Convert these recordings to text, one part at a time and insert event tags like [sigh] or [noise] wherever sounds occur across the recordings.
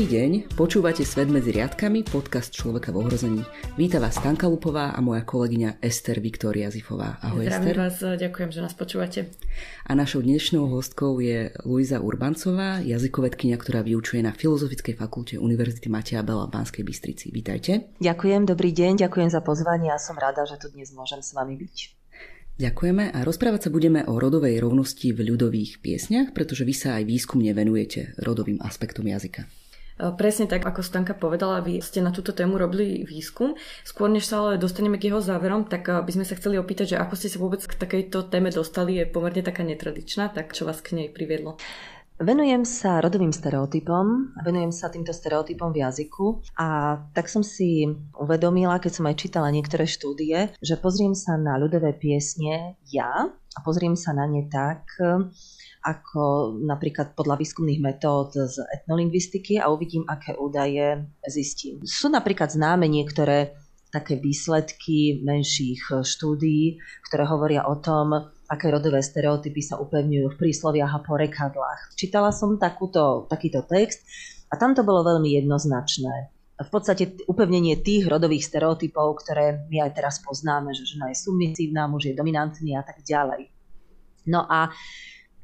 Dobrý deň, počúvate Svet medzi riadkami, podcast Človeka v ohrození. Víta vás Stanka Lupová a moja kolegyňa Ester Viktória Zifová. Ahoj Zdravím Ester. vás, ďakujem, že nás počúvate. A našou dnešnou hostkou je Luisa Urbancová, jazykovedkynia, ktorá vyučuje na Filozofickej fakulte Univerzity Mateja Bela v Banskej Bystrici. Vítajte. Ďakujem, dobrý deň, ďakujem za pozvanie a som rada, že tu dnes môžem s vami byť. Ďakujeme a rozprávať sa budeme o rodovej rovnosti v ľudových piesniach, pretože vy sa aj výskumne venujete rodovým aspektom jazyka. E, presne tak, ako Stanka povedala, vy ste na túto tému robili výskum. Skôr než sa ale dostaneme k jeho záverom, tak e, by sme sa chceli opýtať, že ako ste sa vôbec k takejto téme dostali, je pomerne taká netradičná, tak čo vás k nej priviedlo? Venujem sa rodovým stereotypom, venujem sa týmto stereotypom v jazyku a tak som si uvedomila, keď som aj čítala niektoré štúdie, že pozriem sa na ľudové piesne ja a pozriem sa na ne tak, ako napríklad podľa výskumných metód z etnolingvistiky a uvidím, aké údaje zistím. Sú napríklad známe niektoré také výsledky menších štúdií, ktoré hovoria o tom, aké rodové stereotypy sa upevňujú v prísloviach a porekadlách. Čítala som takúto, takýto text a tam to bolo veľmi jednoznačné. V podstate upevnenie tých rodových stereotypov, ktoré my aj teraz poznáme, že žena je submisívna, muž je dominantný a tak ďalej. No a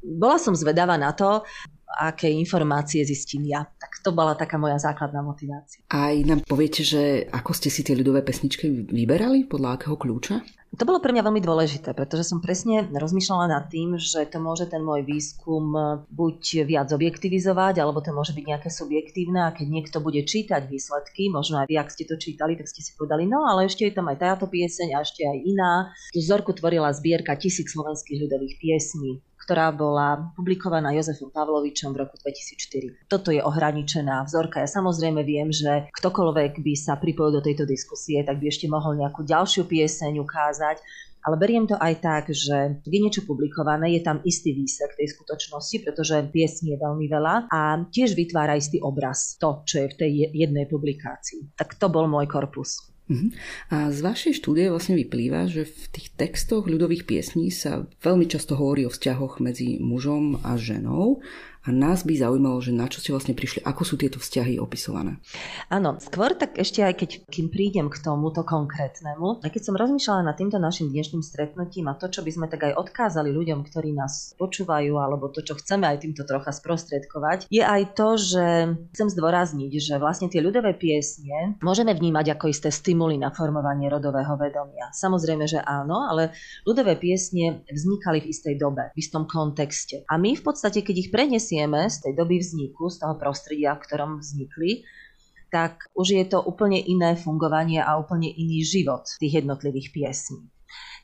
bola som zvedavá na to, aké informácie zistím ja. Tak to bola taká moja základná motivácia. Aj nám poviete, že ako ste si tie ľudové pesničky vyberali, podľa akého kľúča? To bolo pre mňa veľmi dôležité, pretože som presne rozmýšľala nad tým, že to môže ten môj výskum buď viac objektivizovať, alebo to môže byť nejaké subjektívne a keď niekto bude čítať výsledky, možno aj vy, ak ste to čítali, tak ste si povedali, no ale ešte je tam aj táto pieseň a ešte aj iná. Tú vzorku tvorila zbierka tisíc slovenských ľudových piesní ktorá bola publikovaná Jozefom Pavlovičom v roku 2004. Toto je ohraničená vzorka. Ja samozrejme viem, že ktokoľvek by sa pripojil do tejto diskusie, tak by ešte mohol nejakú ďalšiu pieseň ukázať, ale beriem to aj tak, že je niečo publikované, je tam istý výsek tej skutočnosti, pretože piesní je veľmi veľa a tiež vytvára istý obraz, to, čo je v tej jednej publikácii. Tak to bol môj korpus. Uh-huh. A z vašej štúdie vlastne vyplýva, že v tých textoch ľudových piesní sa veľmi často hovorí o vzťahoch medzi mužom a ženou a nás by zaujímalo, že na čo ste vlastne prišli, ako sú tieto vzťahy opisované. Áno, skôr tak ešte aj keď kým prídem k tomuto konkrétnemu, aj keď som rozmýšľala nad týmto našim dnešným stretnutím a to, čo by sme tak aj odkázali ľuďom, ktorí nás počúvajú, alebo to, čo chceme aj týmto trocha sprostredkovať, je aj to, že chcem zdôrazniť, že vlastne tie ľudové piesne môžeme vnímať ako isté stimuly na formovanie rodového vedomia. Samozrejme, že áno, ale ľudové piesne vznikali v istej dobe, v istom kontexte. A my v podstate, keď ich prenesieme prenesieme z tej doby vzniku, z toho prostredia, v ktorom vznikli, tak už je to úplne iné fungovanie a úplne iný život tých jednotlivých piesní.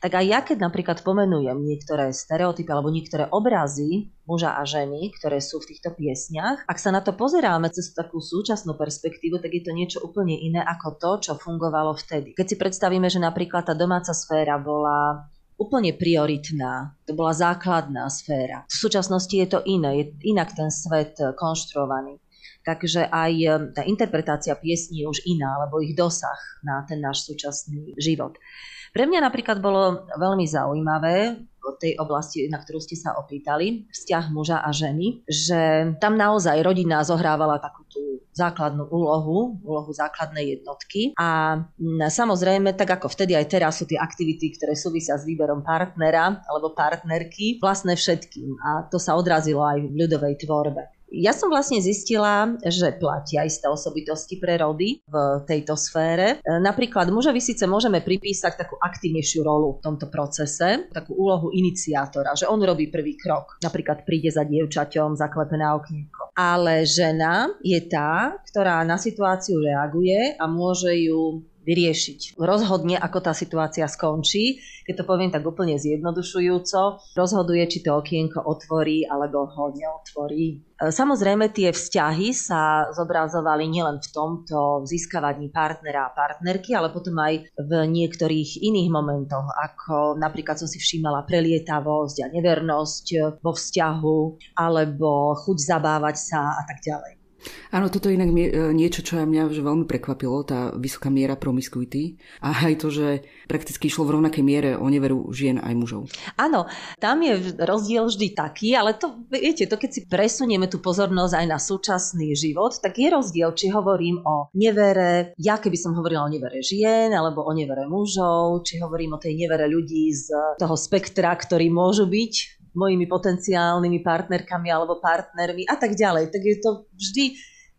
Tak aj ja, keď napríklad pomenujem niektoré stereotypy alebo niektoré obrazy muža a ženy, ktoré sú v týchto piesniach, ak sa na to pozeráme cez takú súčasnú perspektívu, tak je to niečo úplne iné ako to, čo fungovalo vtedy. Keď si predstavíme, že napríklad tá domáca sféra bola úplne prioritná. To bola základná sféra. V súčasnosti je to iné, je inak ten svet eh, konštruovaný. Takže aj eh, tá interpretácia piesní je už iná, alebo ich dosah na ten náš súčasný život. Pre mňa napríklad bolo veľmi zaujímavé v tej oblasti, na ktorú ste sa opýtali, vzťah muža a ženy, že tam naozaj rodina zohrávala takú tú základnú úlohu, úlohu základnej jednotky. A samozrejme, tak ako vtedy aj teraz sú tie aktivity, ktoré súvisia s výberom partnera alebo partnerky, vlastné všetkým. A to sa odrazilo aj v ľudovej tvorbe. Ja som vlastne zistila, že platia isté osobitosti pre rody v tejto sfére. E, napríklad mužovi síce môžeme pripísať takú aktívnejšiu rolu v tomto procese, takú úlohu iniciátora, že on robí prvý krok. Napríklad príde za dievčaťom, zaklepe na okienko. Ale žena je tá, ktorá na situáciu reaguje a môže ju vyriešiť. Rozhodne, ako tá situácia skončí, keď to poviem tak úplne zjednodušujúco, rozhoduje, či to okienko otvorí alebo ho neotvorí. E, samozrejme, tie vzťahy sa zobrazovali nielen v tomto získavaní partnera a partnerky, ale potom aj v niektorých iných momentoch, ako napríklad som si všímala prelietavosť a nevernosť vo vzťahu, alebo chuť zabávať sa a tak ďalej. Áno, toto je inak niečo, čo aj mňa že veľmi prekvapilo, tá vysoká miera promiskuity a aj to, že prakticky išlo v rovnakej miere o neveru žien aj mužov. Áno, tam je rozdiel vždy taký, ale to, viete, to keď si presunieme tú pozornosť aj na súčasný život, tak je rozdiel, či hovorím o nevere, ja keby som hovorila o nevere žien, alebo o nevere mužov, či hovorím o tej nevere ľudí z toho spektra, ktorí môžu byť mojimi potenciálnymi partnerkami alebo partnermi a tak ďalej. Tak je to vždy,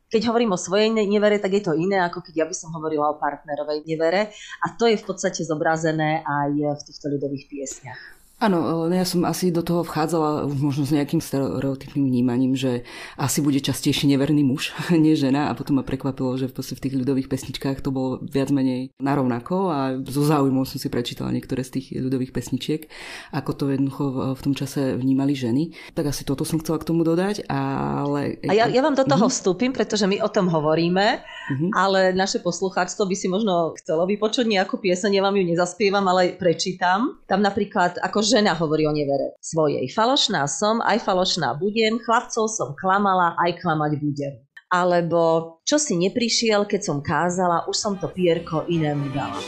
keď hovorím o svojej nevere, tak je to iné, ako keď ja by som hovorila o partnerovej nevere. A to je v podstate zobrazené aj v týchto ľudových piesniach. Áno, ja som asi do toho vchádzala už možno s nejakým stereotypným vnímaním, že asi bude častejšie neverný muž, [laughs] nie žena a potom ma prekvapilo, že v, v tých ľudových pesničkách to bolo viac menej narovnako a so záujmom som si prečítala niektoré z tých ľudových pesničiek, ako to jednoducho v tom čase vnímali ženy. Tak asi toto som chcela k tomu dodať, ale... A ja, ja vám do toho uh-huh. vstúpim, pretože my o tom hovoríme, uh-huh. ale naše poslucháčstvo by si možno chcelo vypočuť nejakú pieseň, ja vám ju nezaspievam, ale prečítam. Tam napríklad ako žena hovorí o nevere svojej. Falošná som, aj falošná budem, chlapcov som klamala, aj klamať budem. Alebo čo si neprišiel, keď som kázala, už som to pierko inému dala.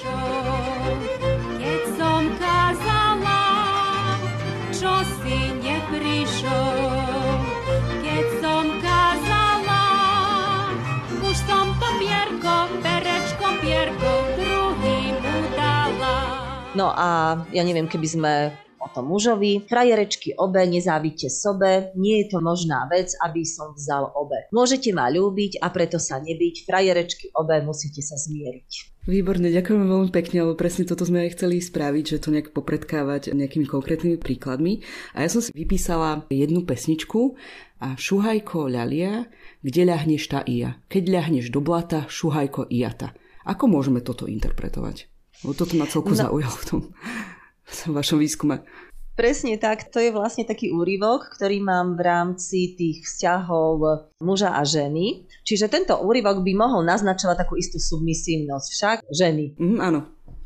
Keď som kázala, čo si neprišiel, keď som kázala, už som to pierko, perečko, pierko, druhým dala. No a ja neviem, keby sme o tom mužovi. Frajerečky obe, nezávidte sobe, nie je to možná vec, aby som vzal obe. Môžete ma ľúbiť a preto sa nebyť, frajerečky obe musíte sa zmieriť. Výborne, ďakujem veľmi pekne, lebo presne toto sme aj chceli spraviť, že to nejak popredkávať nejakými konkrétnymi príkladmi. A ja som si vypísala jednu pesničku a šuhajko ľalia, kde ľahneš tá ija. Keď ľahneš do blata, šuhajko ijata. Ako môžeme toto interpretovať? Lebo toto ma celku no. zaujalo v tom v vašom výskume. Presne tak, to je vlastne taký úryvok, ktorý mám v rámci tých vzťahov muža a ženy. Čiže tento úryvok by mohol naznačovať takú istú submisívnosť, však ženy. Mm, áno.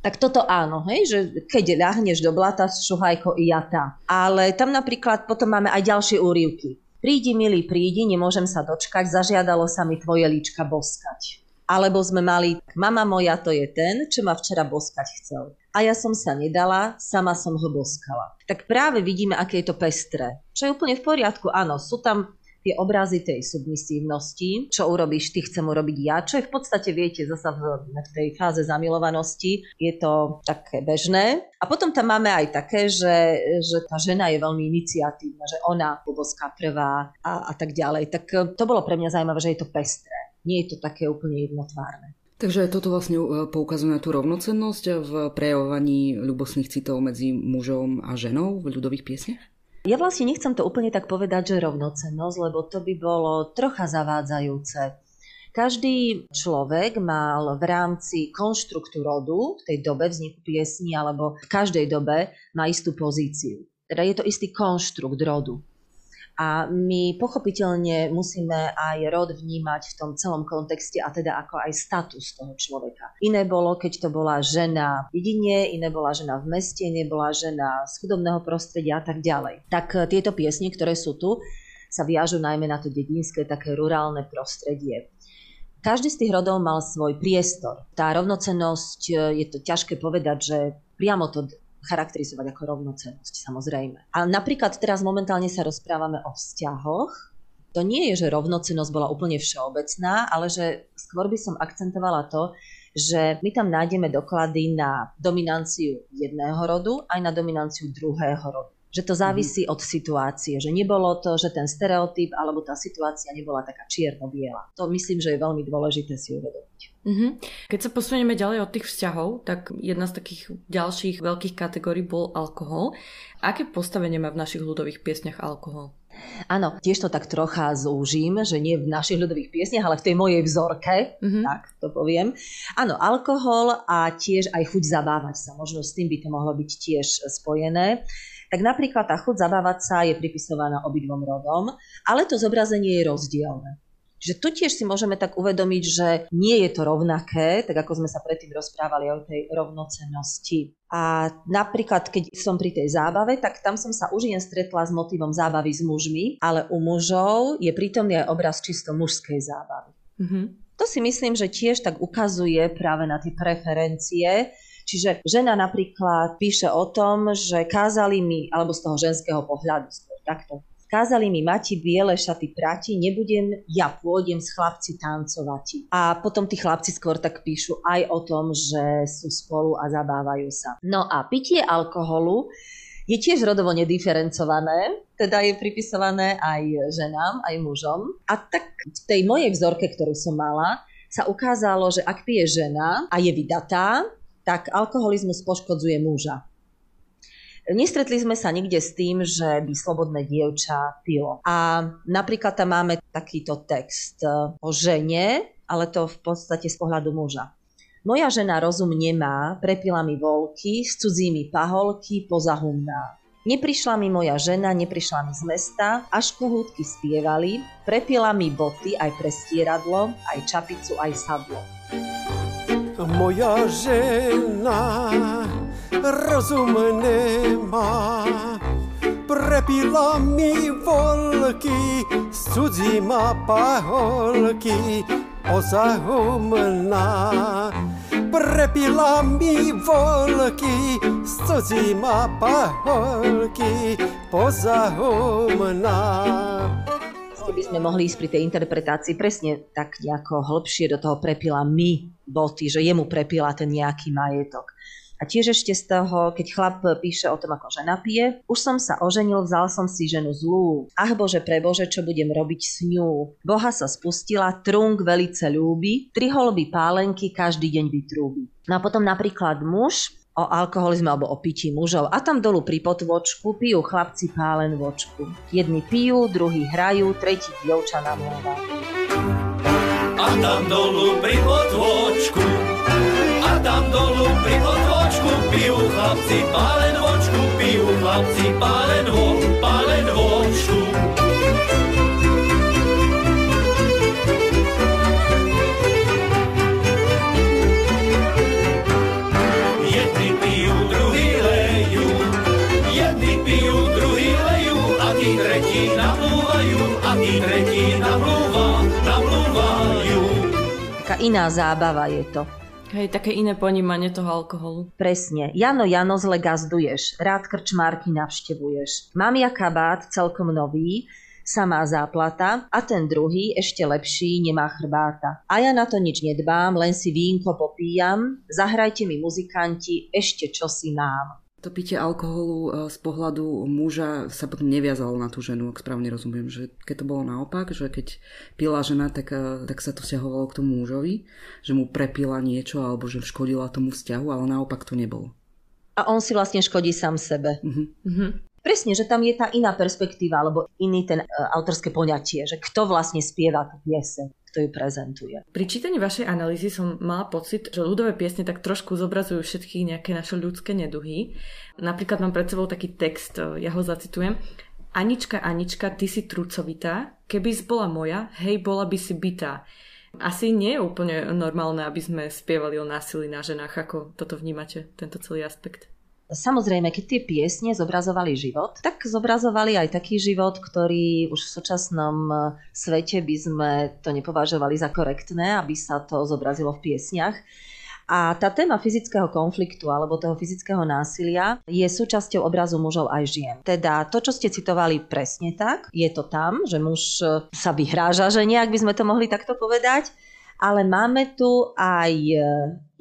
Tak toto áno, hej, že keď ľahneš do blata, šuhajko i jata. Ale tam napríklad potom máme aj ďalšie úryvky. Prídi, milý, prídi, nemôžem sa dočkať, zažiadalo sa mi tvoje líčka boskať. Alebo sme mali, mama moja to je ten, čo ma včera boskať chcel a ja som sa nedala, sama som ho boskala. Tak práve vidíme, aké je to pestré. Čo je úplne v poriadku, áno, sú tam tie obrazy tej submisívnosti, čo urobíš ty, chcem urobiť ja, čo je v podstate, viete, zasa v, v tej fáze zamilovanosti je to také bežné. A potom tam máme aj také, že, že tá žena je veľmi iniciatívna, že ona poboská prvá a, a tak ďalej. Tak to bolo pre mňa zaujímavé, že je to pestré. Nie je to také úplne jednotvárne. Takže toto vlastne e, poukazuje na tú rovnocennosť v prejavovaní ľubosných citov medzi mužom a ženou v ľudových piesniach? Ja vlastne nechcem to úplne tak povedať, že rovnocennosť, lebo to by bolo trocha zavádzajúce. Každý človek mal v rámci konštruktu rodu v tej dobe vzniku piesni alebo v každej dobe má istú pozíciu. Teda je to istý konštrukt rodu. A my pochopiteľne musíme aj rod vnímať v tom celom kontexte a teda ako aj status toho človeka. Iné bolo, keď to bola žena v dedine, iné bola žena v meste, iné bola žena z chudobného prostredia a tak ďalej. Tak eh, tieto piesne, ktoré sú tu, sa viažu najmä na to dedinské, také rurálne prostredie. Každý z tých rodov mal svoj priestor. Tá rovnocennosť, eh, je to ťažké povedať, že priamo to charakterizovať ako rovnocenosť, samozrejme. A napríklad teraz momentálne sa rozprávame o vzťahoch. To nie je, že rovnocenosť bola úplne všeobecná, ale že skôr by som akcentovala to, že my tam nájdeme doklady na dominanciu jedného rodu aj na dominanciu druhého rodu že to závisí mm-hmm. od situácie, že nebolo to, že ten stereotyp alebo tá situácia nebola taká čierno-biela. To myslím, že je veľmi dôležité si uvedomiť. Mm-hmm. Keď sa posunieme ďalej od tých vzťahov, tak jedna z takých ďalších veľkých kategórií bol alkohol. Aké postavenie má v našich ľudových piesňach alkohol? Áno, tiež to tak trocha zúžim, že nie v našich ľudových piesniach, ale v tej mojej vzorke, mm-hmm. tak to poviem. Áno, alkohol a tiež aj chuť zabávať sa, možno s tým by to mohlo byť tiež spojené tak napríklad tá chuť zabávať sa je pripisovaná obidvom rodom, ale to zobrazenie je rozdielne. Že tu tiež si môžeme tak uvedomiť, že nie je to rovnaké, tak ako sme sa predtým rozprávali o tej rovnocennosti A napríklad, keď som pri tej zábave, tak tam som sa už jen stretla s motivom zábavy s mužmi, ale u mužov je prítomný aj obraz čisto mužskej zábavy. Mm-hmm. To si myslím, že tiež tak ukazuje práve na tie preferencie, Čiže žena napríklad píše o tom, že kázali mi, alebo z toho ženského pohľadu skôr takto, Kázali mi mati biele šaty prati, nebudem, ja pôjdem s chlapci tancovať. A potom tí chlapci skôr tak píšu aj o tom, že sú spolu a zabávajú sa. No a pitie alkoholu je tiež rodovo nediferencované, teda je pripisované aj ženám, aj mužom. A tak v tej mojej vzorke, ktorú som mala, sa ukázalo, že ak pije žena a je vydatá, tak alkoholizmus poškodzuje muža. Nestretli sme sa nikde s tým, že by slobodné dievča pilo. A napríklad tam máme takýto text e, o žene, ale to v podstate z pohľadu muža. Moja žena rozum nemá, prepila mi volky, s cudzími paholky, pozahumná. Neprišla mi moja žena, neprišla mi z mesta, až kohútky spievali, prepila mi boty aj prestieradlo, aj čapicu, aj sadlo. Moja žena rozum nemá. Prepila mi volky, s cudzíma paholky, pozahumná. Prepila mi volky, s cudzíma paholky, pozahumná by sme mohli ísť pri tej interpretácii presne tak nejako hlbšie do toho prepila my boty, že jemu prepila ten nejaký majetok. A tiež ešte z toho, keď chlap píše o tom, ako žena pije, už som sa oženil, vzal som si ženu zlú. Ach bože, prebože, čo budem robiť s ňou? Boha sa spustila, trunk velice ľúbi, tri holby pálenky každý deň vytrúbi. No a potom napríklad muž o alkoholizme alebo o pití mužov. A tam dolu pri potvočku pijú chlapci pálen vočku. Jedni pijú, druhí hrajú, tretí dievča namlúva. A tam dolu pri potvočku, a tam dolu pri potvočku, vočku, pijú chlapci pálen vočku, pijú chlapci pálen vo, pálen vočku. Iná zábava je to. Hej, také iné ponímanie toho alkoholu. Presne. Jano, Jano, zle gazduješ. Rád krčmárky navštevuješ. Mám ja kabát celkom nový, samá záplata a ten druhý, ešte lepší, nemá chrbáta. A ja na to nič nedbám, len si vínko popíjam, zahrajte mi muzikanti, ešte čo si mám. To pitie alkoholu e, z pohľadu muža sa potom neviazalo na tú ženu, ak správne rozumiem. Že keď to bolo naopak, že keď pila žena, tak, e, tak sa to vzťahovalo k tomu mužovi, že mu prepila niečo alebo že škodila tomu vzťahu, ale naopak to nebolo. A on si vlastne škodí sám sebe. Uh-huh. Presne, že tam je tá iná perspektíva, alebo iný ten uh, autorské poňatie, že kto vlastne spieva tú pieseň kto ju prezentuje. Pri čítaní vašej analýzy som mala pocit, že ľudové piesne tak trošku zobrazujú všetky nejaké naše ľudské neduhy. Napríklad mám pred sebou taký text, ja ho zacitujem. Anička, Anička, ty si trucovitá, keby bola moja, hej, bola by si bytá. Asi nie je úplne normálne, aby sme spievali o násilí na ženách. Ako toto vnímate, tento celý aspekt? Samozrejme, keď tie piesne zobrazovali život, tak zobrazovali aj taký život, ktorý už v súčasnom e, svete by sme to nepovažovali za korektné, aby sa to zobrazilo v piesniach. A tá téma fyzického konfliktu alebo toho fyzického násilia je súčasťou obrazu mužov aj žien. Teda to, čo ste citovali presne tak, je to tam, že muž e, sa vyhráža že nejak by sme to mohli takto povedať, ale máme tu aj e,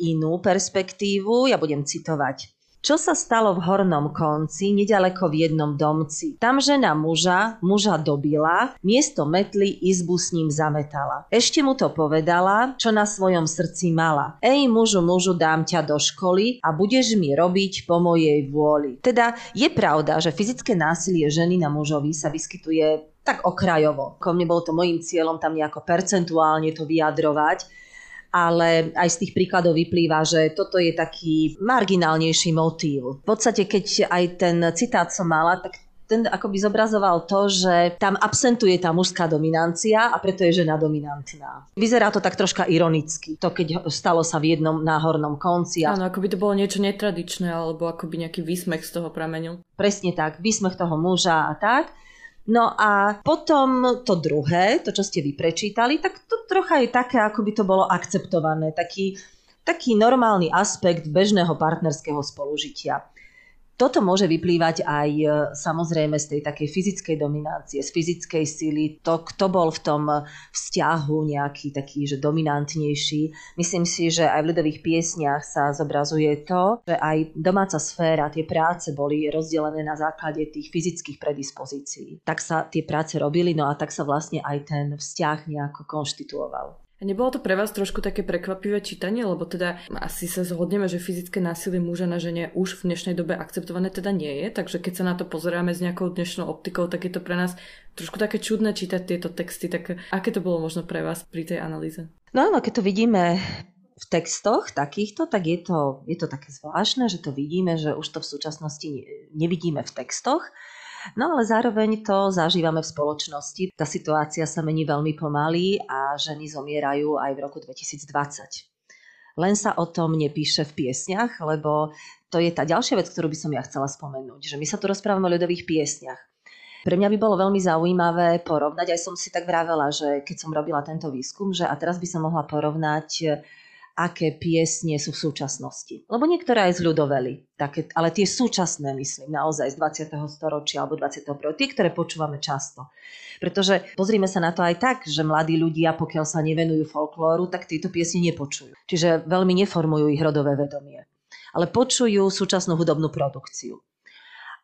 inú perspektívu, ja budem citovať. Čo sa stalo v hornom konci, nedaleko v jednom domci? Tam žena muža, muža dobila, miesto metly izbu s ním zametala. Ešte mu to povedala, čo na svojom srdci mala. Ej mužu, mužu, dám ťa do školy a budeš mi robiť po mojej vôli. Teda je pravda, že fyzické násilie ženy na mužovi sa vyskytuje tak okrajovo. Ko mne bolo to môjim cieľom tam nejako percentuálne to vyjadrovať, ale aj z tých príkladov vyplýva, že toto je taký marginálnejší motív. V podstate, keď aj ten citát som mala, tak ten akoby zobrazoval to, že tam absentuje tá mužská dominancia a preto je žena dominantná. Vyzerá to tak troška ironicky, to keď stalo sa v jednom náhornom konci. A... Áno, ako by to bolo niečo netradičné, alebo ako by nejaký výsmech z toho pramenil. Presne tak, výsmech toho muža a tak. No a potom to druhé, to čo ste vy prečítali, tak to trocha je také, ako by to bolo akceptované, taký, taký normálny aspekt bežného partnerského spolužitia toto môže vyplývať aj e, samozrejme z tej takej fyzickej dominácie, z fyzickej síly, to, kto bol v tom vzťahu nejaký taký, že dominantnejší. Myslím si, že aj v ľudových piesniach sa zobrazuje to, že aj domáca sféra, tie práce boli rozdelené na základe tých fyzických predispozícií. Tak sa tie práce robili, no a tak sa vlastne aj ten vzťah nejako konštituoval. A nebolo to pre vás trošku také prekvapivé čítanie, lebo teda asi sa zhodneme, že fyzické násilie muža na žene už v dnešnej dobe akceptované teda nie je, takže keď sa na to pozeráme s nejakou dnešnou optikou, tak je to pre nás trošku také čudné čítať tieto texty, tak aké to bolo možno pre vás pri tej analýze? No áno, keď to vidíme v textoch takýchto, tak je to, je to také zvláštne, že to vidíme, že už to v súčasnosti nevidíme v textoch, No ale zároveň to zažívame v spoločnosti. Tá situácia sa mení veľmi pomaly a ženy zomierajú aj v roku 2020. Len sa o tom nepíše v piesniach, lebo to je tá ďalšia vec, ktorú by som ja chcela spomenúť, že my sa tu rozprávame o ľudových piesniach. Pre mňa by bolo veľmi zaujímavé porovnať, aj som si tak vravela, že keď som robila tento výskum, že a teraz by som mohla porovnať aké piesne sú v súčasnosti. Lebo niektoré aj z ľudovely, také, ale tie súčasné, myslím, naozaj z 20. storočia alebo 21. Tie, ktoré počúvame často. Pretože pozrime sa na to aj tak, že mladí ľudia, pokiaľ sa nevenujú folklóru, tak tieto piesne nepočujú. Čiže veľmi neformujú ich rodové vedomie. Ale počujú súčasnú hudobnú produkciu.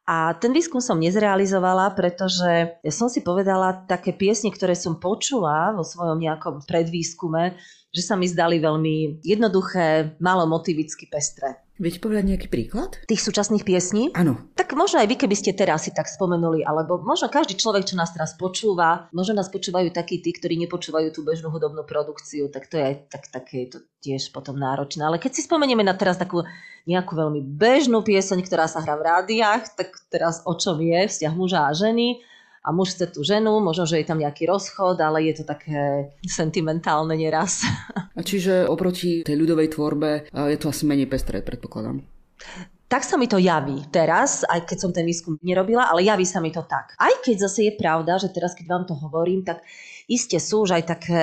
A ten výskum som nezrealizovala, pretože ja som si povedala také piesne, ktoré som počula vo svojom nejakom predvýskume, že sa mi zdali veľmi jednoduché, malo motivicky pestré. Viete povedať nejaký príklad? Tých súčasných piesní? Áno. Tak možno aj vy, keby ste teraz si tak spomenuli, alebo možno každý človek, čo nás teraz počúva, možno nás počúvajú takí tí, ktorí nepočúvajú tú bežnú hudobnú produkciu, tak to je tak, také to tiež potom náročné. Ale keď si spomenieme na teraz takú nejakú veľmi bežnú pieseň, ktorá sa hrá v rádiách, tak teraz o čom je vzťah muža a ženy, a muž chce tú ženu, možno, že je tam nejaký rozchod, ale je to také sentimentálne neraz. [laughs] A čiže oproti tej ľudovej tvorbe je to asi menej pestré, predpokladám. Tak sa mi to javí teraz, aj keď som ten výskum nerobila, ale javí sa mi to tak. Aj keď zase je pravda, že teraz keď vám to hovorím, tak iste sú už aj také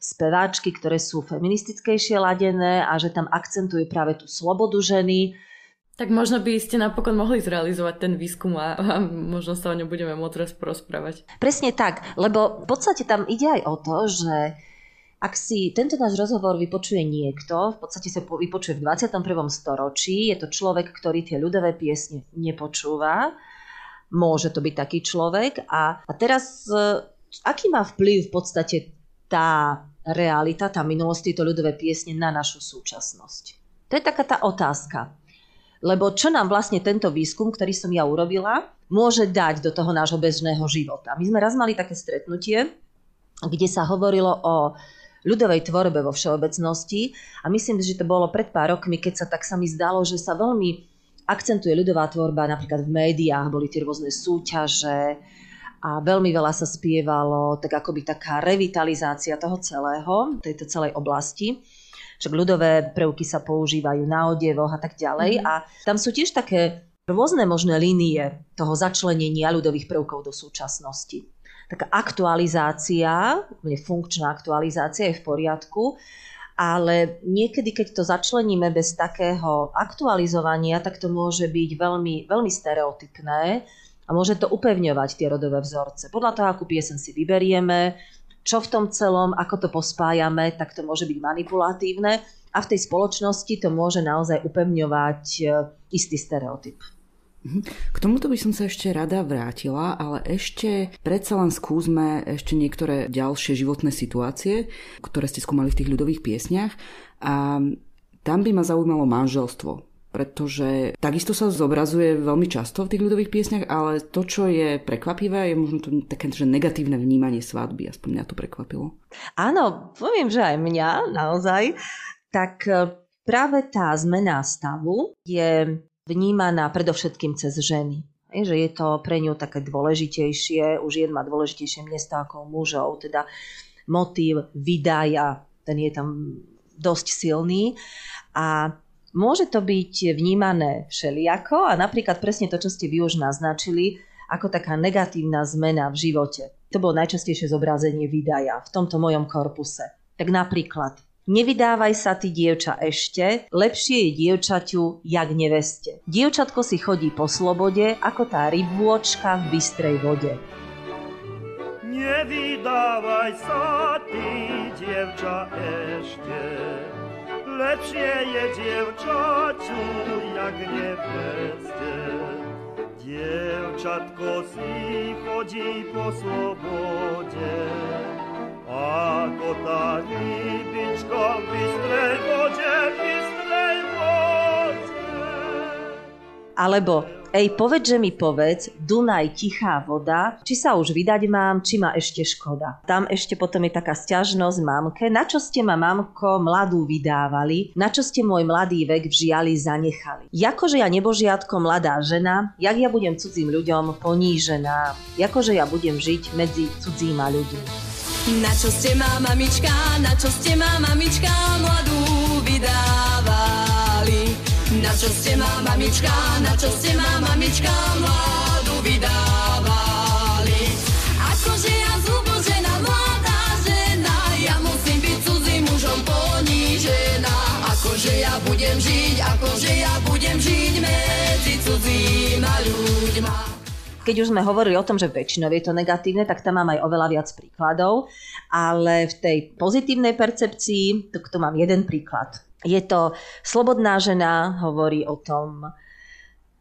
speváčky, ktoré sú feministickejšie ladené a že tam akcentujú práve tú slobodu ženy, tak možno by ste napokon mohli zrealizovať ten výskum a, a možno sa o ňom budeme môcť raz. Presne tak, lebo v podstate tam ide aj o to, že ak si tento náš rozhovor vypočuje niekto, v podstate sa vypočuje v 21. storočí, je to človek, ktorý tie ľudové piesne nepočúva, môže to byť taký človek a, a teraz e, aký má vplyv v podstate tá realita, tá minulosť, tieto ľudové piesne na našu súčasnosť? To je taká tá otázka. Lebo čo nám vlastne tento výskum, ktorý som ja urobila, môže dať do toho nášho bežného života. My sme raz mali také stretnutie, kde sa hovorilo o ľudovej tvorbe vo všeobecnosti a myslím, že to bolo pred pár rokmi, keď sa tak sa mi zdalo, že sa veľmi akcentuje ľudová tvorba napríklad v médiách, boli tie rôzne súťaže a veľmi veľa sa spievalo, tak akoby taká revitalizácia toho celého, tejto celej oblasti však ľudové prvky sa používajú na odevoch a tak ďalej. Mm. A tam sú tiež také rôzne možné línie toho začlenenia ľudových prvkov do súčasnosti. Taká aktualizácia, funkčná aktualizácia je v poriadku, ale niekedy, keď to začleníme bez takého aktualizovania, tak to môže byť veľmi, veľmi stereotypné a môže to upevňovať tie rodové vzorce. Podľa toho, akú piesen si vyberieme, čo v tom celom, ako to pospájame, tak to môže byť manipulatívne a v tej spoločnosti to môže naozaj upevňovať e, istý stereotyp. Mhm. K tomuto by som sa ešte rada vrátila, ale ešte predsa len skúsme ešte niektoré ďalšie životné situácie, ktoré ste skúmali v tých ľudových piesniach. A tam by ma zaujímalo manželstvo pretože takisto sa zobrazuje veľmi často v tých ľudových piesniach, ale to, čo je prekvapivé, je možno to také že negatívne vnímanie svadby, aspoň mňa to prekvapilo. Áno, poviem, že aj mňa naozaj. Tak e, práve tá zmena stavu je vnímaná predovšetkým cez ženy. že je to pre ňu také dôležitejšie, už žien má dôležitejšie miesto ako mužov, teda motív vydaja, ten je tam dosť silný a môže to byť vnímané všelijako a napríklad presne to, čo ste vy už naznačili, ako taká negatívna zmena v živote. To bolo najčastejšie zobrazenie vydaja v tomto mojom korpuse. Tak napríklad Nevydávaj sa ty dievča ešte, lepšie je dievčaťu jak neveste. Dievčatko si chodí po slobode, ako tá rybôčka v bystrej vode. Nevydávaj sa ty, dievča, ešte, lepšie je dievčaťu jak neveste. Dievčatko si chodí po slobode, ako tá rybička v bystrej vode, v bystrej vode. Alebo Ej, povedz, že mi povedz, Dunaj, tichá voda, či sa už vydať mám, či ma ešte škoda. Tam ešte potom je taká stiažnosť mamke, na čo ste ma, mamko, mladú vydávali, na čo ste môj mladý vek v žiali zanechali. Jakože ja nebožiatko mladá žena, jak ja budem cudzím ľuďom ponížená, jakože ja budem žiť medzi cudzíma ľuďmi. Na čo ste má mamička, na čo ste má mamička mladú vydávali? Na čo ste má mamička, na čo ste má mamička mladú vydávali? Akože ja zubožená mladá žena, ja musím byť cudzím mužom ponížená. Akože ja budem žiť, akože ja budem žiť medzi cudzíma ľuďma. Keď už sme hovorili o tom, že väčšinou je to negatívne, tak tam mám aj oveľa viac príkladov, ale v tej pozitívnej percepcii, tak tu mám jeden príklad. Je to slobodná žena, hovorí o tom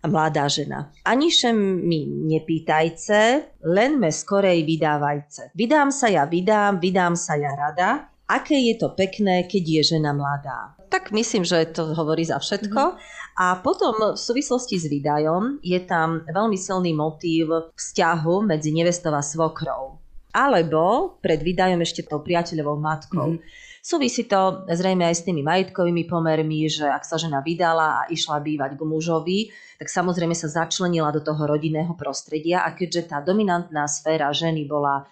mladá žena. Aniže mi nepýtajce, len me skorej vydávajce. Vydám sa ja, vydám, vydám sa ja rada. Aké je to pekné, keď je žena mladá. Tak myslím, že to hovorí za všetko. Mm-hmm. A potom v súvislosti s výdajom je tam veľmi silný motív vzťahu medzi nevestou a svokrou. Alebo pred výdajom ešte tou priateľovou matkou. Mm-hmm. Súvisí to zrejme aj s tými majetkovými pomermi, že ak sa žena vydala a išla bývať k mužovi, tak samozrejme sa začlenila do toho rodinného prostredia a keďže tá dominantná sféra ženy bola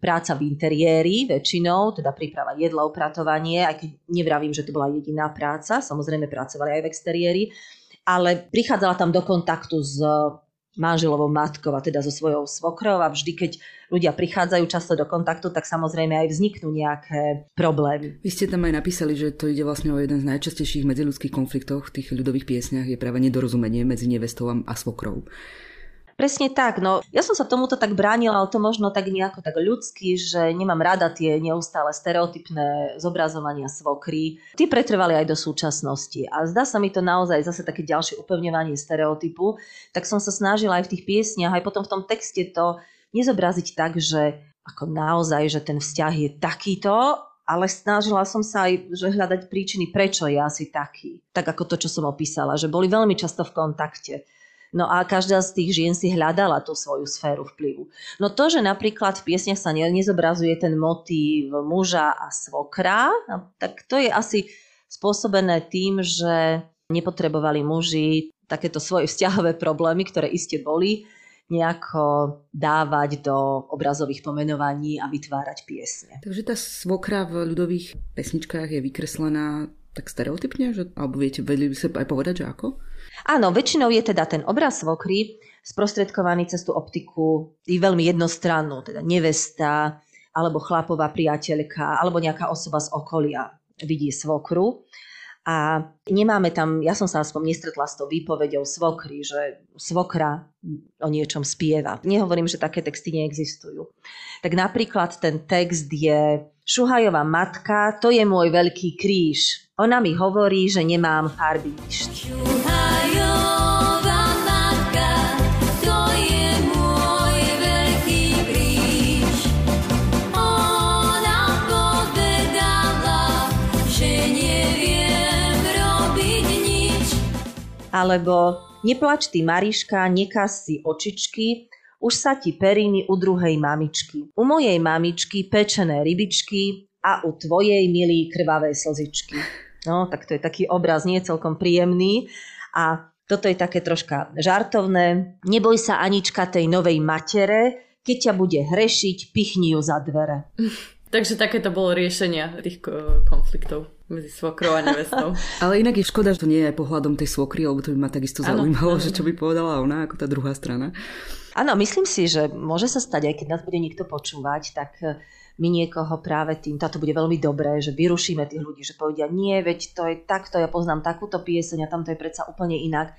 práca v interiéri väčšinou, teda príprava jedla, upratovanie, aj keď nevravím, že to bola jediná práca, samozrejme pracovali aj v exteriéri, ale prichádzala tam do kontaktu s manželovou matkou a teda so svojou svokrou a vždy, keď ľudia prichádzajú často do kontaktu, tak samozrejme aj vzniknú nejaké problémy. Vy ste tam aj napísali, že to ide vlastne o jeden z najčastejších medziludských konfliktov v tých ľudových piesniach je práve nedorozumenie medzi nevestou a svokrou. Presne tak, no ja som sa tomuto tak bránila, ale to možno tak nejako tak ľudský, že nemám rada tie neustále stereotypné zobrazovania svokry. Tie pretrvali aj do súčasnosti a zdá sa mi to naozaj zase také ďalšie upevňovanie stereotypu, tak som sa snažila aj v tých piesniach, aj potom v tom texte to nezobraziť tak, že ako naozaj, že ten vzťah je takýto, ale snažila som sa aj že hľadať príčiny, prečo je asi taký. Tak ako to, čo som opísala, že boli veľmi často v kontakte No a každá z tých žien si hľadala tú svoju sféru vplyvu. No to, že napríklad v piesniach sa nezobrazuje ten motív muža a svokra, no, tak to je asi spôsobené tým, že nepotrebovali muži takéto svoje vzťahové problémy, ktoré iste boli, nejako dávať do obrazových pomenovaní a vytvárať piesne. Takže tá svokra v ľudových pesničkách je vykreslená tak stereotypne, že, alebo viete, vedeli by sa aj povedať, že ako? Áno, väčšinou je teda ten obraz svokry sprostredkovaný cez tú optiku i veľmi jednostrannú, teda nevesta, alebo chlapová priateľka, alebo nejaká osoba z okolia vidí svokru. A nemáme tam, ja som sa aspoň nestretla s tou výpovedou svokry, že svokra o niečom spieva. Nehovorím, že také texty neexistujú. Tak napríklad ten text je Šuhajová matka, to je môj veľký kríž. Ona mi hovorí, že nemám farby Alebo neplač ty Mariška, nekaz si očičky, už sa ti periny u druhej mamičky. U mojej mamičky pečené rybičky a u tvojej milí krvavé slzičky. No, tak to je taký obraz nie celkom príjemný. A Toto je také troška žartovné. Neboj sa Anička tej novej matere, keď ťa bude hrešiť, pichni ju za dvere. [laughs] Takže takéto bolo riešenia tých konfliktov medzi svokrou a nevestou. [laughs] Ale inak je škoda, že to nie je pohľadom tej svokry, lebo to by ma takisto Áno, zaujímalo, áno. že čo by povedala ona ako tá druhá strana. Áno, myslím si, že môže sa stať, aj keď nás bude niekto počúvať, tak e, my niekoho práve tým, to bude veľmi dobré, že vyrušíme tých ľudí, že povedia, nie, veď to je takto, ja poznám takúto pieseň a tam to je predsa úplne inak.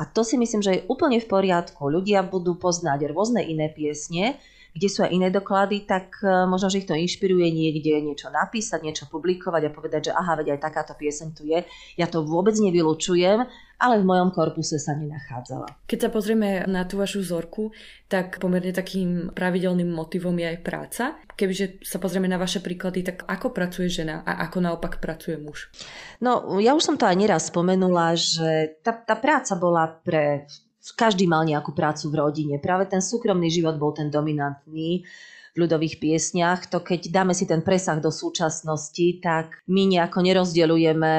A to si myslím, že je úplne v poriadku. Ľudia budú poznať rôzne iné piesne, kde sú aj iné doklady, tak e, možno, že ich to inšpiruje niekde niečo napísať, niečo publikovať a povedať, že aha, veď aj takáto pieseň tu je. Ja to vôbec nevylučujem, ale v mojom korpuse sa nenachádzala. Keď sa pozrieme na tú vašu vzorku, tak pomerne takým pravidelným motivom je aj práca. Kebyže sa pozrieme na vaše príklady, tak ako pracuje žena a ako naopak pracuje muž? No, ja už som to aj neraz spomenula, že tá, tá práca bola pre... Každý mal nejakú prácu v rodine. Práve ten súkromný život bol ten dominantný v ľudových piesniach. To keď dáme si ten presah do súčasnosti, tak my nejako nerozdeľujeme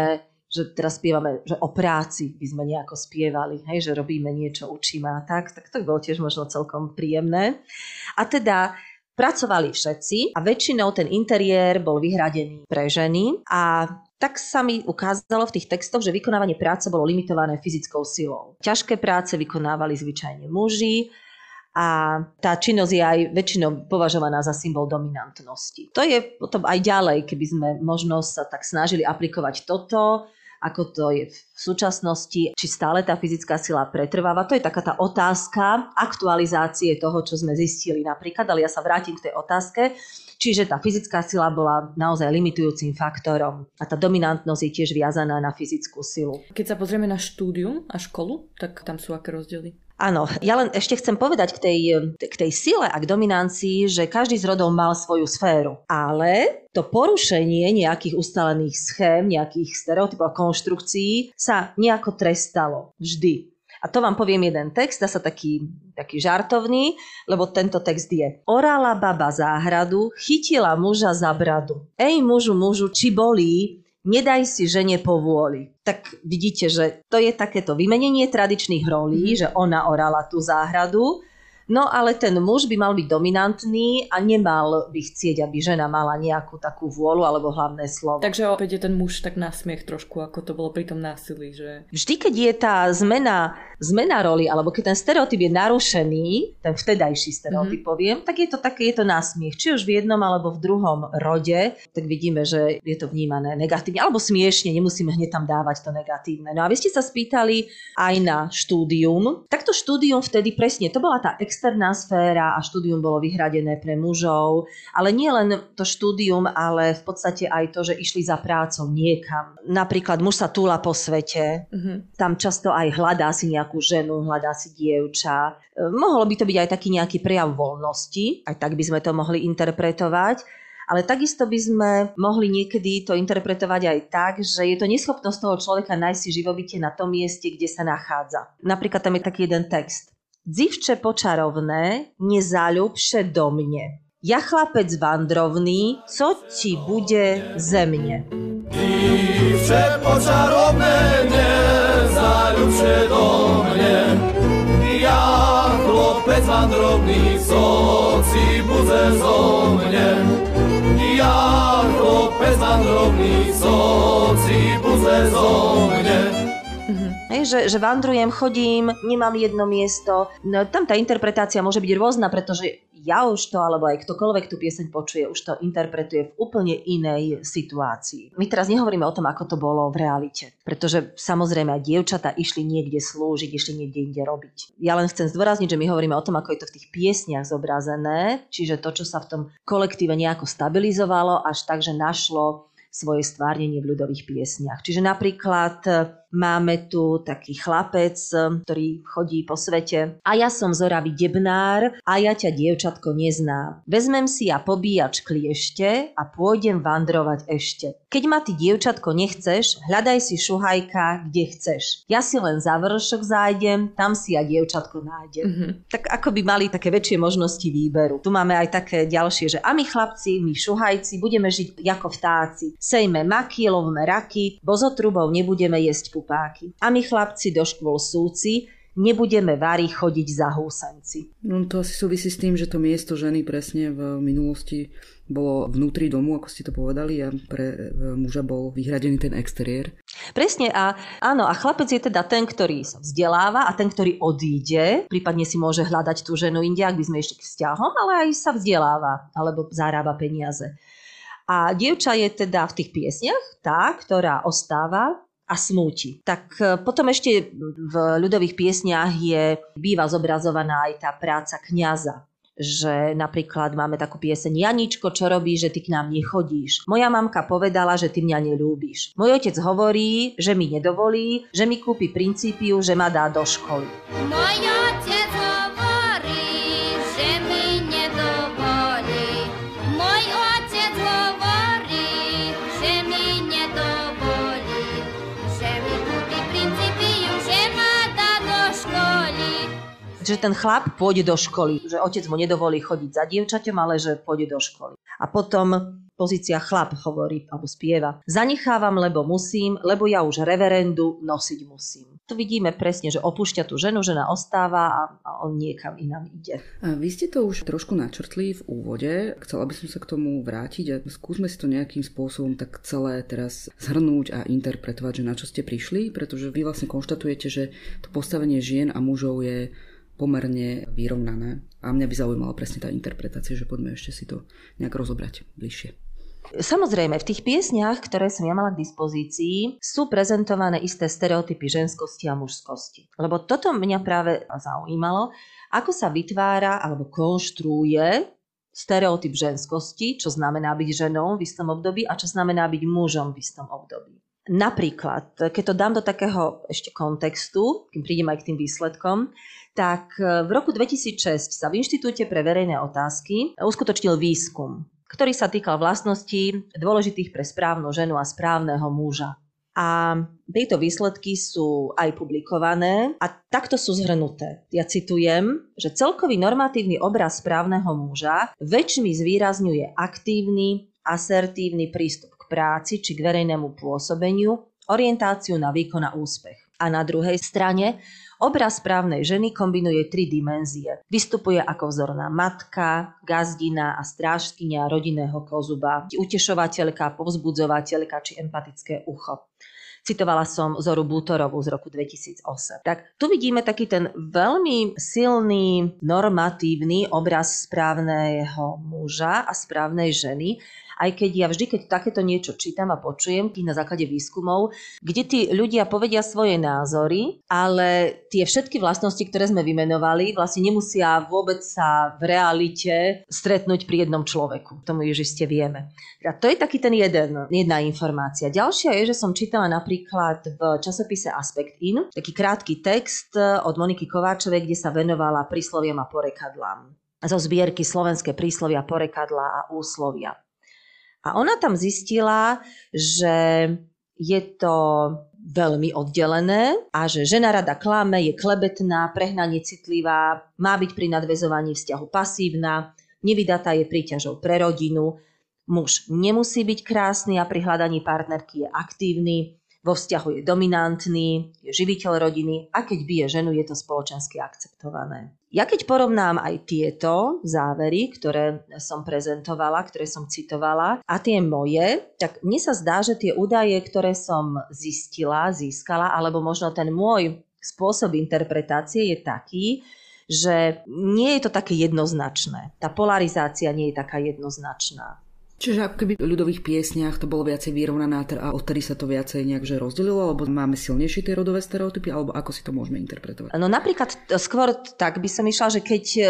že teraz spievame, že o práci by sme nejako spievali, hej, že robíme niečo, učíme a tak, tak to bolo tiež možno celkom príjemné. A teda pracovali všetci a väčšinou ten interiér bol vyhradený pre ženy a tak sa mi ukázalo v tých textoch, že vykonávanie práce bolo limitované fyzickou silou. Ťažké práce vykonávali zvyčajne muži a tá činnosť je aj väčšinou považovaná za symbol dominantnosti. To je potom aj ďalej, keby sme možno sa tak snažili aplikovať toto, ako to je v súčasnosti, či stále tá fyzická sila pretrváva. To je taká tá otázka aktualizácie toho, čo sme zistili napríklad, ale ja sa vrátim k tej otázke. Čiže tá fyzická sila bola naozaj limitujúcim faktorom a tá dominantnosť je tiež viazaná na fyzickú silu. Keď sa pozrieme na štúdium a školu, tak tam sú aké rozdiely? Áno, ja len ešte chcem povedať k tej, k tej sile a k dominancii, že každý z rodov mal svoju sféru. Ale to porušenie nejakých ustalených schém, nejakých stereotypov a konštrukcií sa nejako trestalo. Vždy. A to vám poviem jeden text, dá sa taký, taký žartovný, lebo tento text je Orala baba záhradu, chytila muža za bradu. Ej mužu, mužu, či bolí, nedaj si žene povôli. Tak vidíte, že to je takéto vymenenie tradičných rolí, mm-hmm. že ona orala tú záhradu, No ale ten muž by mal byť dominantný a nemal by chcieť, aby žena mala nejakú takú vôľu alebo hlavné slovo. Takže opäť je ten muž tak na smiech trošku, ako to bolo pri tom násilí, že... Vždy, keď je tá zmena, zmena roli, alebo keď ten stereotyp je narušený, ten vtedajší stereotyp mm-hmm. poviem, tak je to také, je to násmiech. Či už v jednom alebo v druhom rode, tak vidíme, že je to vnímané negatívne, alebo smiešne, nemusíme hneď tam dávať to negatívne. No a vy ste sa spýtali aj na štúdium. Tak to štúdium vtedy presne, to bola tá externá sféra a štúdium bolo vyhradené pre mužov, ale nie len to štúdium, ale v podstate aj to, že išli za prácou niekam. Napríklad muž sa túla po svete, Mhm. tam často aj hľadá si nejakú ženu, hľadá si dievča. Mohlo by to byť aj taký nejaký prejav voľnosti, aj tak by sme to mohli interpretovať. Ale takisto by sme mohli niekedy to interpretovať aj tak, že je to neschopnosť toho človeka nájsť si živobytie na tom mieste, kde sa nachádza. Napríklad tam je taký jeden text. Dzivče počarovné, nezáľubše do mne. Ja chlapec vandrovný, co ti bude ze mne? Divče počarovné, nezaľubšie do mne. Ja, chlopec vandrovný, soci buze zo mne. Ja, chlopec vandrovný, soci buze zo mne. Hej, že, že vandrujem, chodím, nemám jedno miesto. No, tam tá interpretácia môže byť rôzna, pretože ja už to, alebo aj ktokoľvek tú pieseň počuje, už to interpretuje v úplne inej situácii. My teraz nehovoríme o tom, ako to bolo v realite, pretože samozrejme aj dievčatá išli niekde slúžiť, išli niekde inde robiť. Ja len chcem zdôrazniť, že my hovoríme o tom, ako je to v tých piesniach zobrazené, čiže to, čo sa v tom kolektíve nejako stabilizovalo, až tak, že našlo svoje stvárnenie v ľudových piesniach. Čiže napríklad máme tu taký chlapec, e, ktorý chodí po svete a ja som zoravý debnár a ja ťa dievčatko neznám. Vezmem si ja pobíjač kliešte a pôjdem vandrovať ešte. Keď ma ty dievčatko nechceš, hľadaj si šuhajka, kde chceš. Ja si len za vršok zájdem, tam si ja dievčatko nájdem. Mhm. Tak ako by mali také väčšie možnosti výberu. Tu máme aj také ďalšie, že a my chlapci, my šuhajci, budeme žiť ako vtáci. Sejme maky, lovme raky, bo zo trubov nebudeme jesť tupáky. A my chlapci do škôl súci, nebudeme vári chodiť za húsenci. No to asi súvisí s tým, že to miesto ženy presne v minulosti bolo vnútri domu, ako ste to povedali, a pre muža bol vyhradený ten exteriér. Presne a áno, a chlapec je teda ten, ktorý sa vzdeláva a ten, ktorý odíde, prípadne si môže hľadať tú ženu inde, ak by sme ešte k vzťahom, ale aj sa vzdeláva alebo zarába peniaze. A dievča je teda v tých piesniach tá, ktorá ostáva a smúti. Tak e, potom ešte v ľudových piesniach je, býva zobrazovaná aj tá práca kňaza že napríklad máme takú pieseň Janičko, čo robíš, že ty k nám nechodíš. Moja mamka povedala, že ty mňa nelúbiš. Môj otec hovorí, že mi nedovolí, že mi kúpi principiu, že ma dá do školy. Môj otec že ten chlap pôjde do školy, že otec mu nedovolí chodiť za dievčaťom, ale že pôjde do školy. A potom pozícia chlap hovorí alebo spieva. Zanechávam, lebo musím, lebo ja už reverendu nosiť musím. Tu vidíme presne, že opúšťa tú ženu, žena ostáva a, a on niekam inám ide. A vy ste to už trošku načrtli v úvode. Chcela by som sa k tomu vrátiť a skúsme si to nejakým spôsobom tak celé teraz zhrnúť a interpretovať, že na čo ste prišli, pretože vy vlastne konštatujete, že to postavenie žien a mužov je pomerne vyrovnané. A mňa by zaujímala presne tá interpretácia, že poďme ešte si to nejak rozobrať bližšie. Samozrejme, v tých piesniach, ktoré som ja mala k dispozícii, sú prezentované isté stereotypy ženskosti a mužskosti. Lebo toto mňa práve zaujímalo, ako sa vytvára alebo konštruuje stereotyp ženskosti, čo znamená byť ženou v istom období a čo znamená byť mužom v istom období. Napríklad, keď to dám do takého ešte kontextu, kým prídem aj k tým výsledkom, tak v roku 2006 sa v Inštitúte pre verejné otázky uskutočnil výskum, ktorý sa týkal vlastností dôležitých pre správnu ženu a správneho muža. A tieto výsledky sú aj publikované a takto sú zhrnuté. Ja citujem, že celkový normatívny obraz správneho muža väčšmi zvýrazňuje aktívny, asertívny prístup k práci či k verejnému pôsobeniu, orientáciu na výkon a úspech. A na druhej strane Obraz správnej ženy kombinuje tri dimenzie. Vystupuje ako vzorná matka, gazdina a strážkynia rodinného kozuba, utešovateľka, povzbudzovateľka či empatické ucho. Citovala som Zoru Bútorovú z roku 2008. Tak tu vidíme taký ten veľmi silný normatívny obraz správneho muža a správnej ženy, aj keď ja vždy, keď takéto niečo čítam a počujem, tých na základe výskumov, kde tí ľudia povedia svoje názory, ale tie všetky vlastnosti, ktoré sme vymenovali, vlastne nemusia vôbec sa v realite stretnúť pri jednom človeku. Tomu ste vieme. A to je taký ten jeden, jedna informácia. Ďalšia je, že som čítala napríklad v časopise Aspect In taký krátky text od Moniky Kováčovej, kde sa venovala prísloviam a porekadlám zo zbierky slovenské príslovia, porekadla a úslovia. A ona tam zistila, že je to veľmi oddelené a že žena rada klame, je klebetná, prehnane citlivá, má byť pri nadvezovaní vzťahu pasívna, nevydatá je príťažou pre rodinu, muž nemusí byť krásny a pri hľadaní partnerky je aktívny, vo vzťahu je dominantný, je živiteľ rodiny a keď bije ženu, je to spoločensky akceptované. Ja keď porovnám aj tieto závery, ktoré som prezentovala, ktoré som citovala a tie moje, tak mne sa zdá, že tie údaje, ktoré som zistila, získala, alebo možno ten môj spôsob interpretácie je taký, že nie je to také jednoznačné. Tá polarizácia nie je taká jednoznačná. Čiže ako keby v ľudových piesniach to bolo viacej vyrovnané a odtedy sa to viacej nejak že rozdelilo, alebo máme silnejšie tie rodové stereotypy, alebo ako si to môžeme interpretovať? No napríklad skôr tak by som išla, že keď e,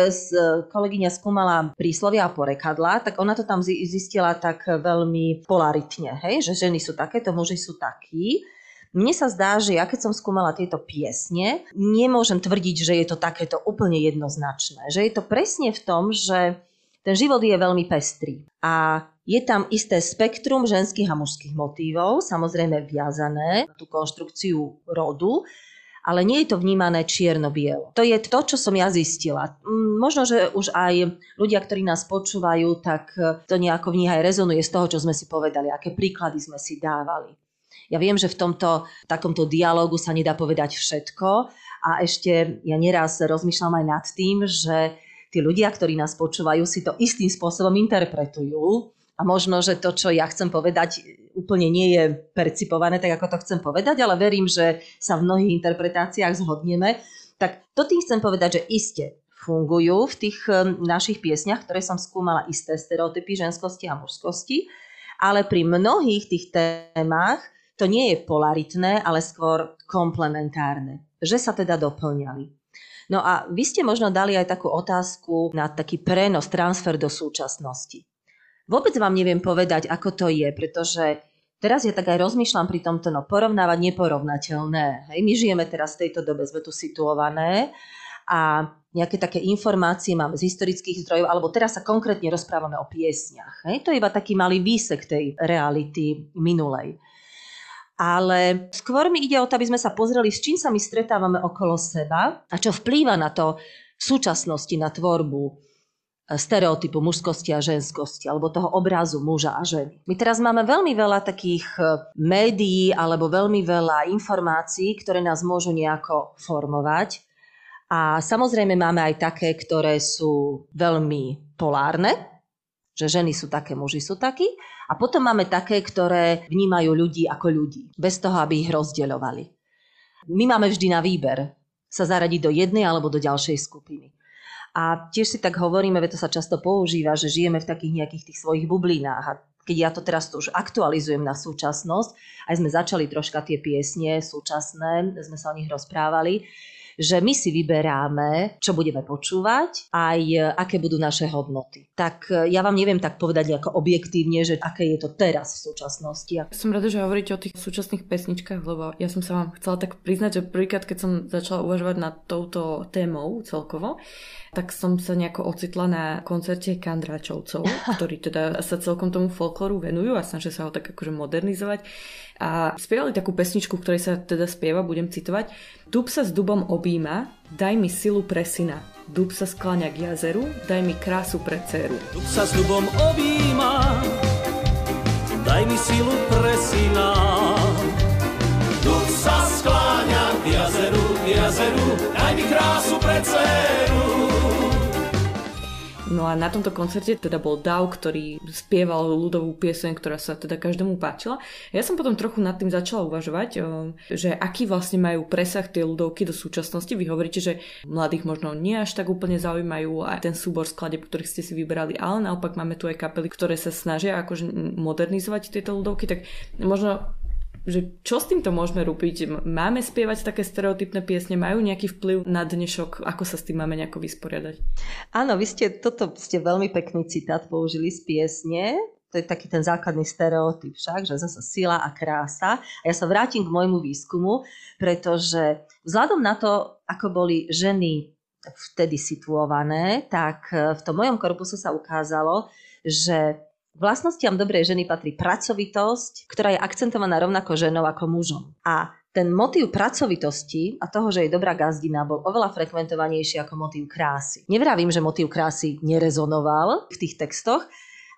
kolegyňa skúmala príslovia a porekadla, tak ona to tam zistila tak veľmi polaritne, hej? že ženy sú takéto, muži sú takí. Mne sa zdá, že ja keď som skúmala tieto piesne, nemôžem tvrdiť, že je to takéto úplne jednoznačné. Že je to presne v tom, že ten život je veľmi pestrý. A je tam isté spektrum ženských a mužských motívov, samozrejme viazané na tú konštrukciu rodu, ale nie je to vnímané čierno-bielo. To je to, čo som ja zistila. Mm, možno, že už aj ľudia, ktorí nás počúvajú, tak to nejako v nich aj rezonuje z toho, čo sme si povedali, aké príklady sme si dávali. Ja viem, že v tomto takomto dialogu sa nedá povedať všetko a ešte ja neraz rozmýšľam aj nad tým, že tí ľudia, ktorí nás počúvajú, si to istým spôsobom interpretujú a možno, že to, čo ja chcem povedať, úplne nie je percipované tak, ako to chcem povedať, ale verím, že sa v mnohých interpretáciách zhodneme. Tak to tým chcem povedať, že iste fungujú v tých našich piesniach, ktoré som skúmala isté stereotypy ženskosti a mužskosti, ale pri mnohých tých témach to nie je polaritné, ale skôr komplementárne, že sa teda doplňali. No a vy ste možno dali aj takú otázku na taký prenos, transfer do súčasnosti. Vôbec vám neviem povedať, ako to je, pretože teraz ja tak aj rozmýšľam pri tomto, no porovnávať neporovnateľné. Hej, my žijeme teraz v tejto dobe, sme tu situované a nejaké také informácie máme z historických zdrojov, alebo teraz sa konkrétne rozprávame o piesniach. Hej? To je iba taký malý výsek tej reality minulej. Ale skôr mi ide o to, aby sme sa pozreli, s čím sa my stretávame okolo seba a čo vplýva na to v súčasnosti, na tvorbu stereotypu mužskosti a ženskosti, alebo toho obrazu muža a ženy. My teraz máme veľmi veľa takých e, médií alebo veľmi veľa informácií, ktoré nás môžu nejako formovať a samozrejme máme aj také, ktoré sú veľmi polárne, že ženy sú také, muži sú takí. A potom máme také, ktoré vnímajú ľudí ako ľudí, bez toho, aby ich rozdeľovali. My máme vždy na výber sa zaradiť do jednej alebo do ďalšej skupiny. A tiež si tak hovoríme, veď to sa často používa, že žijeme v takých nejakých tých svojich bublinách. A keď ja to teraz to už aktualizujem na súčasnosť, aj sme začali troška tie piesne súčasné, sme sa o nich rozprávali, že my si vyberáme, čo budeme počúvať, aj e, aké budú naše hodnoty. Tak e, ja vám neviem tak povedať ako objektívne, že aké je to teraz v súčasnosti. Som rada, že hovoríte o tých súčasných pesničkách, lebo ja som sa vám chcela tak priznať, že prvýkrát, keď som začala uvažovať nad touto témou celkovo, tak som sa nejako ocitla na koncerte Kandráčovcov, [laughs] ktorí teda sa celkom tomu folklóru venujú a snažia sa ho tak akože modernizovať. A spievali takú pesničku, ktorej sa teda spieva, budem citovať. Dub sa s dubom objíma, daj mi silu pre syna. Dub sa skláňa k jazeru, daj mi krásu pre dceru. Dub sa s dubom objíma, daj mi silu pre syna. Dub sa skláňa k jazeru, k jazeru, daj mi krásu pre dceru. No a na tomto koncerte teda bol Dav, ktorý spieval ľudovú pieseň, ktorá sa teda každému páčila. Ja som potom trochu nad tým začala uvažovať, že aký vlastne majú presah tie ľudovky do súčasnosti. Vy hovoríte, že mladých možno nie až tak úplne zaujímajú aj ten súbor skladeb, ktorých ste si vybrali, ale naopak máme tu aj kapely, ktoré sa snažia akože modernizovať tieto ľudovky, tak možno že čo s týmto môžeme robiť? Máme spievať také stereotypné piesne? Majú nejaký vplyv na dnešok? Ako sa s tým máme nejako vysporiadať? Áno, vy ste, toto ste veľmi pekný citát použili z piesne. To je taký ten základný stereotyp však, že zase sila a krása. A ja sa vrátim k môjmu výskumu, pretože vzhľadom na to, ako boli ženy vtedy situované, tak v tom mojom korpuse sa ukázalo, že Vlastnostiam dobrej ženy patrí pracovitosť, ktorá je akcentovaná rovnako ženou ako mužom. A ten motív pracovitosti a toho, že je dobrá gazdina, bol oveľa frekventovanejší ako motív krásy. Nevravím, že motív krásy nerezonoval v tých textoch,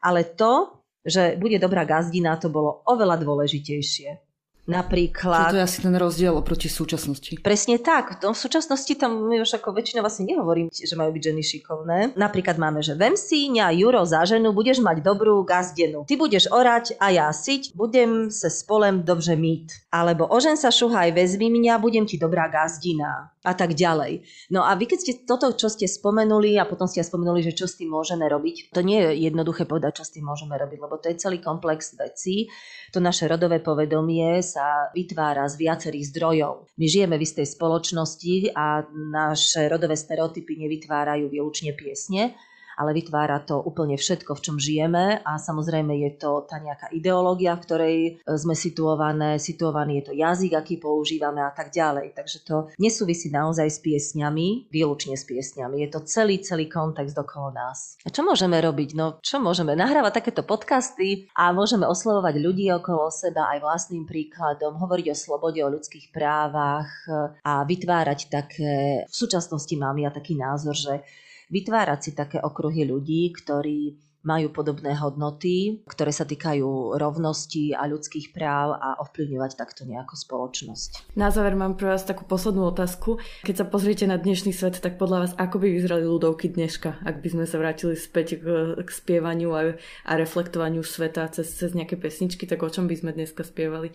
ale to, že bude dobrá gazdina, to bolo oveľa dôležitejšie. Napríklad... To je asi ten rozdiel oproti súčasnosti. Presne tak. No, v súčasnosti tam my už ako väčšinou vlastne nehovorím, že majú byť ženy šikovné. Napríklad máme, že vem si ňa Juro za ženu, budeš mať dobrú gazdenu. Ty budeš orať a ja siť, budem sa spolem dobře mít. Alebo ožen sa šuhaj, vezmi mňa, budem ti dobrá gazdina. A tak ďalej. No a vy keď ste toto, čo ste spomenuli a potom ste spomenuli, že čo s tým môžeme robiť, to nie je jednoduché povedať, čo s tým môžeme robiť, lebo to je celý komplex vecí. To naše rodové povedomie sa vytvára z viacerých zdrojov. My žijeme v istej spoločnosti a naše rodové stereotypy nevytvárajú výlučne piesne, ale vytvára to úplne všetko, v čom žijeme a samozrejme je to tá nejaká ideológia, v ktorej e, sme situované, situovaný je to jazyk, aký používame a tak ďalej. Takže to nesúvisí naozaj s piesňami, výlučne s piesňami. Je to celý, celý kontext okolo nás. A čo môžeme robiť? No, čo môžeme? Nahrávať takéto podcasty a môžeme oslovovať ľudí okolo seba aj vlastným príkladom, hovoriť o slobode, o ľudských právach e, a vytvárať také, v súčasnosti mám ja taký názor, že vytvárať si také okruhy ľudí, ktorí majú podobné hodnoty, ktoré sa týkajú rovnosti a ľudských práv a ovplyvňovať takto nejakú spoločnosť. Na záver mám pre vás takú poslednú otázku. Keď sa pozriete na dnešný svet, tak podľa vás ako by vyzerali ľudovky dneška, ak by sme sa vrátili späť k, k spievaniu a, a reflektovaniu sveta cez, cez nejaké pesničky, tak o čom by sme dneska spievali?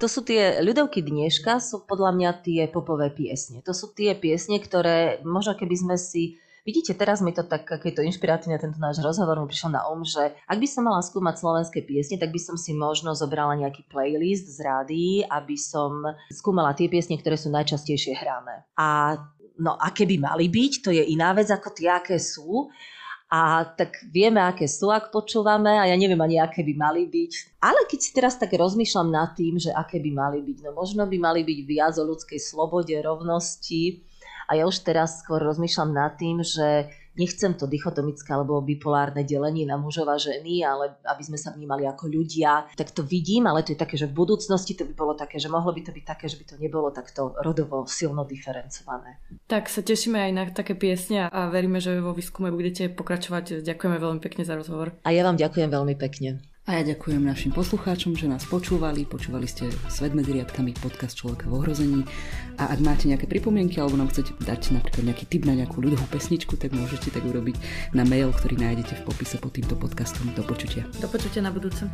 To sú tie ľudovky dneška, sú podľa mňa tie popové piesne. To sú tie piesne, ktoré možno keby sme si Vidíte, teraz mi to tak, keď to inšpiratívne tento náš rozhovor mi prišiel na um, že ak by som mala skúmať slovenské piesne, tak by som si možno zobrala nejaký playlist z rády, aby som skúmala tie piesne, ktoré sú najčastejšie hrané. A no, aké by mali byť, to je iná vec ako tie, aké sú. A tak vieme, aké sú, ak počúvame a ja neviem ani, aké by mali byť. Ale keď si teraz tak rozmýšľam nad tým, že aké by mali byť, no možno by mali byť viac o ľudskej slobode, rovnosti, a ja už teraz skôr rozmýšľam nad tým, že nechcem to dichotomické alebo bipolárne delenie na mužov a ženy, ale aby sme sa vnímali ako ľudia, tak to vidím, ale to je také, že v budúcnosti to by bolo také, že mohlo by to byť také, že by to nebolo takto rodovo silno diferencované. Tak sa tešíme aj na také piesne a veríme, že vo výskume budete pokračovať. Ďakujeme veľmi pekne za rozhovor. A ja vám ďakujem veľmi pekne. A ja ďakujem našim poslucháčom, že nás počúvali. Počúvali ste Svet medzi riadkami, podcast Človeka v ohrození. A ak máte nejaké pripomienky alebo nám chcete dať napríklad nejaký tip na nejakú ľudovú pesničku, tak môžete tak urobiť na mail, ktorý nájdete v popise pod týmto podcastom. Do počutia. Do počutia na budúce.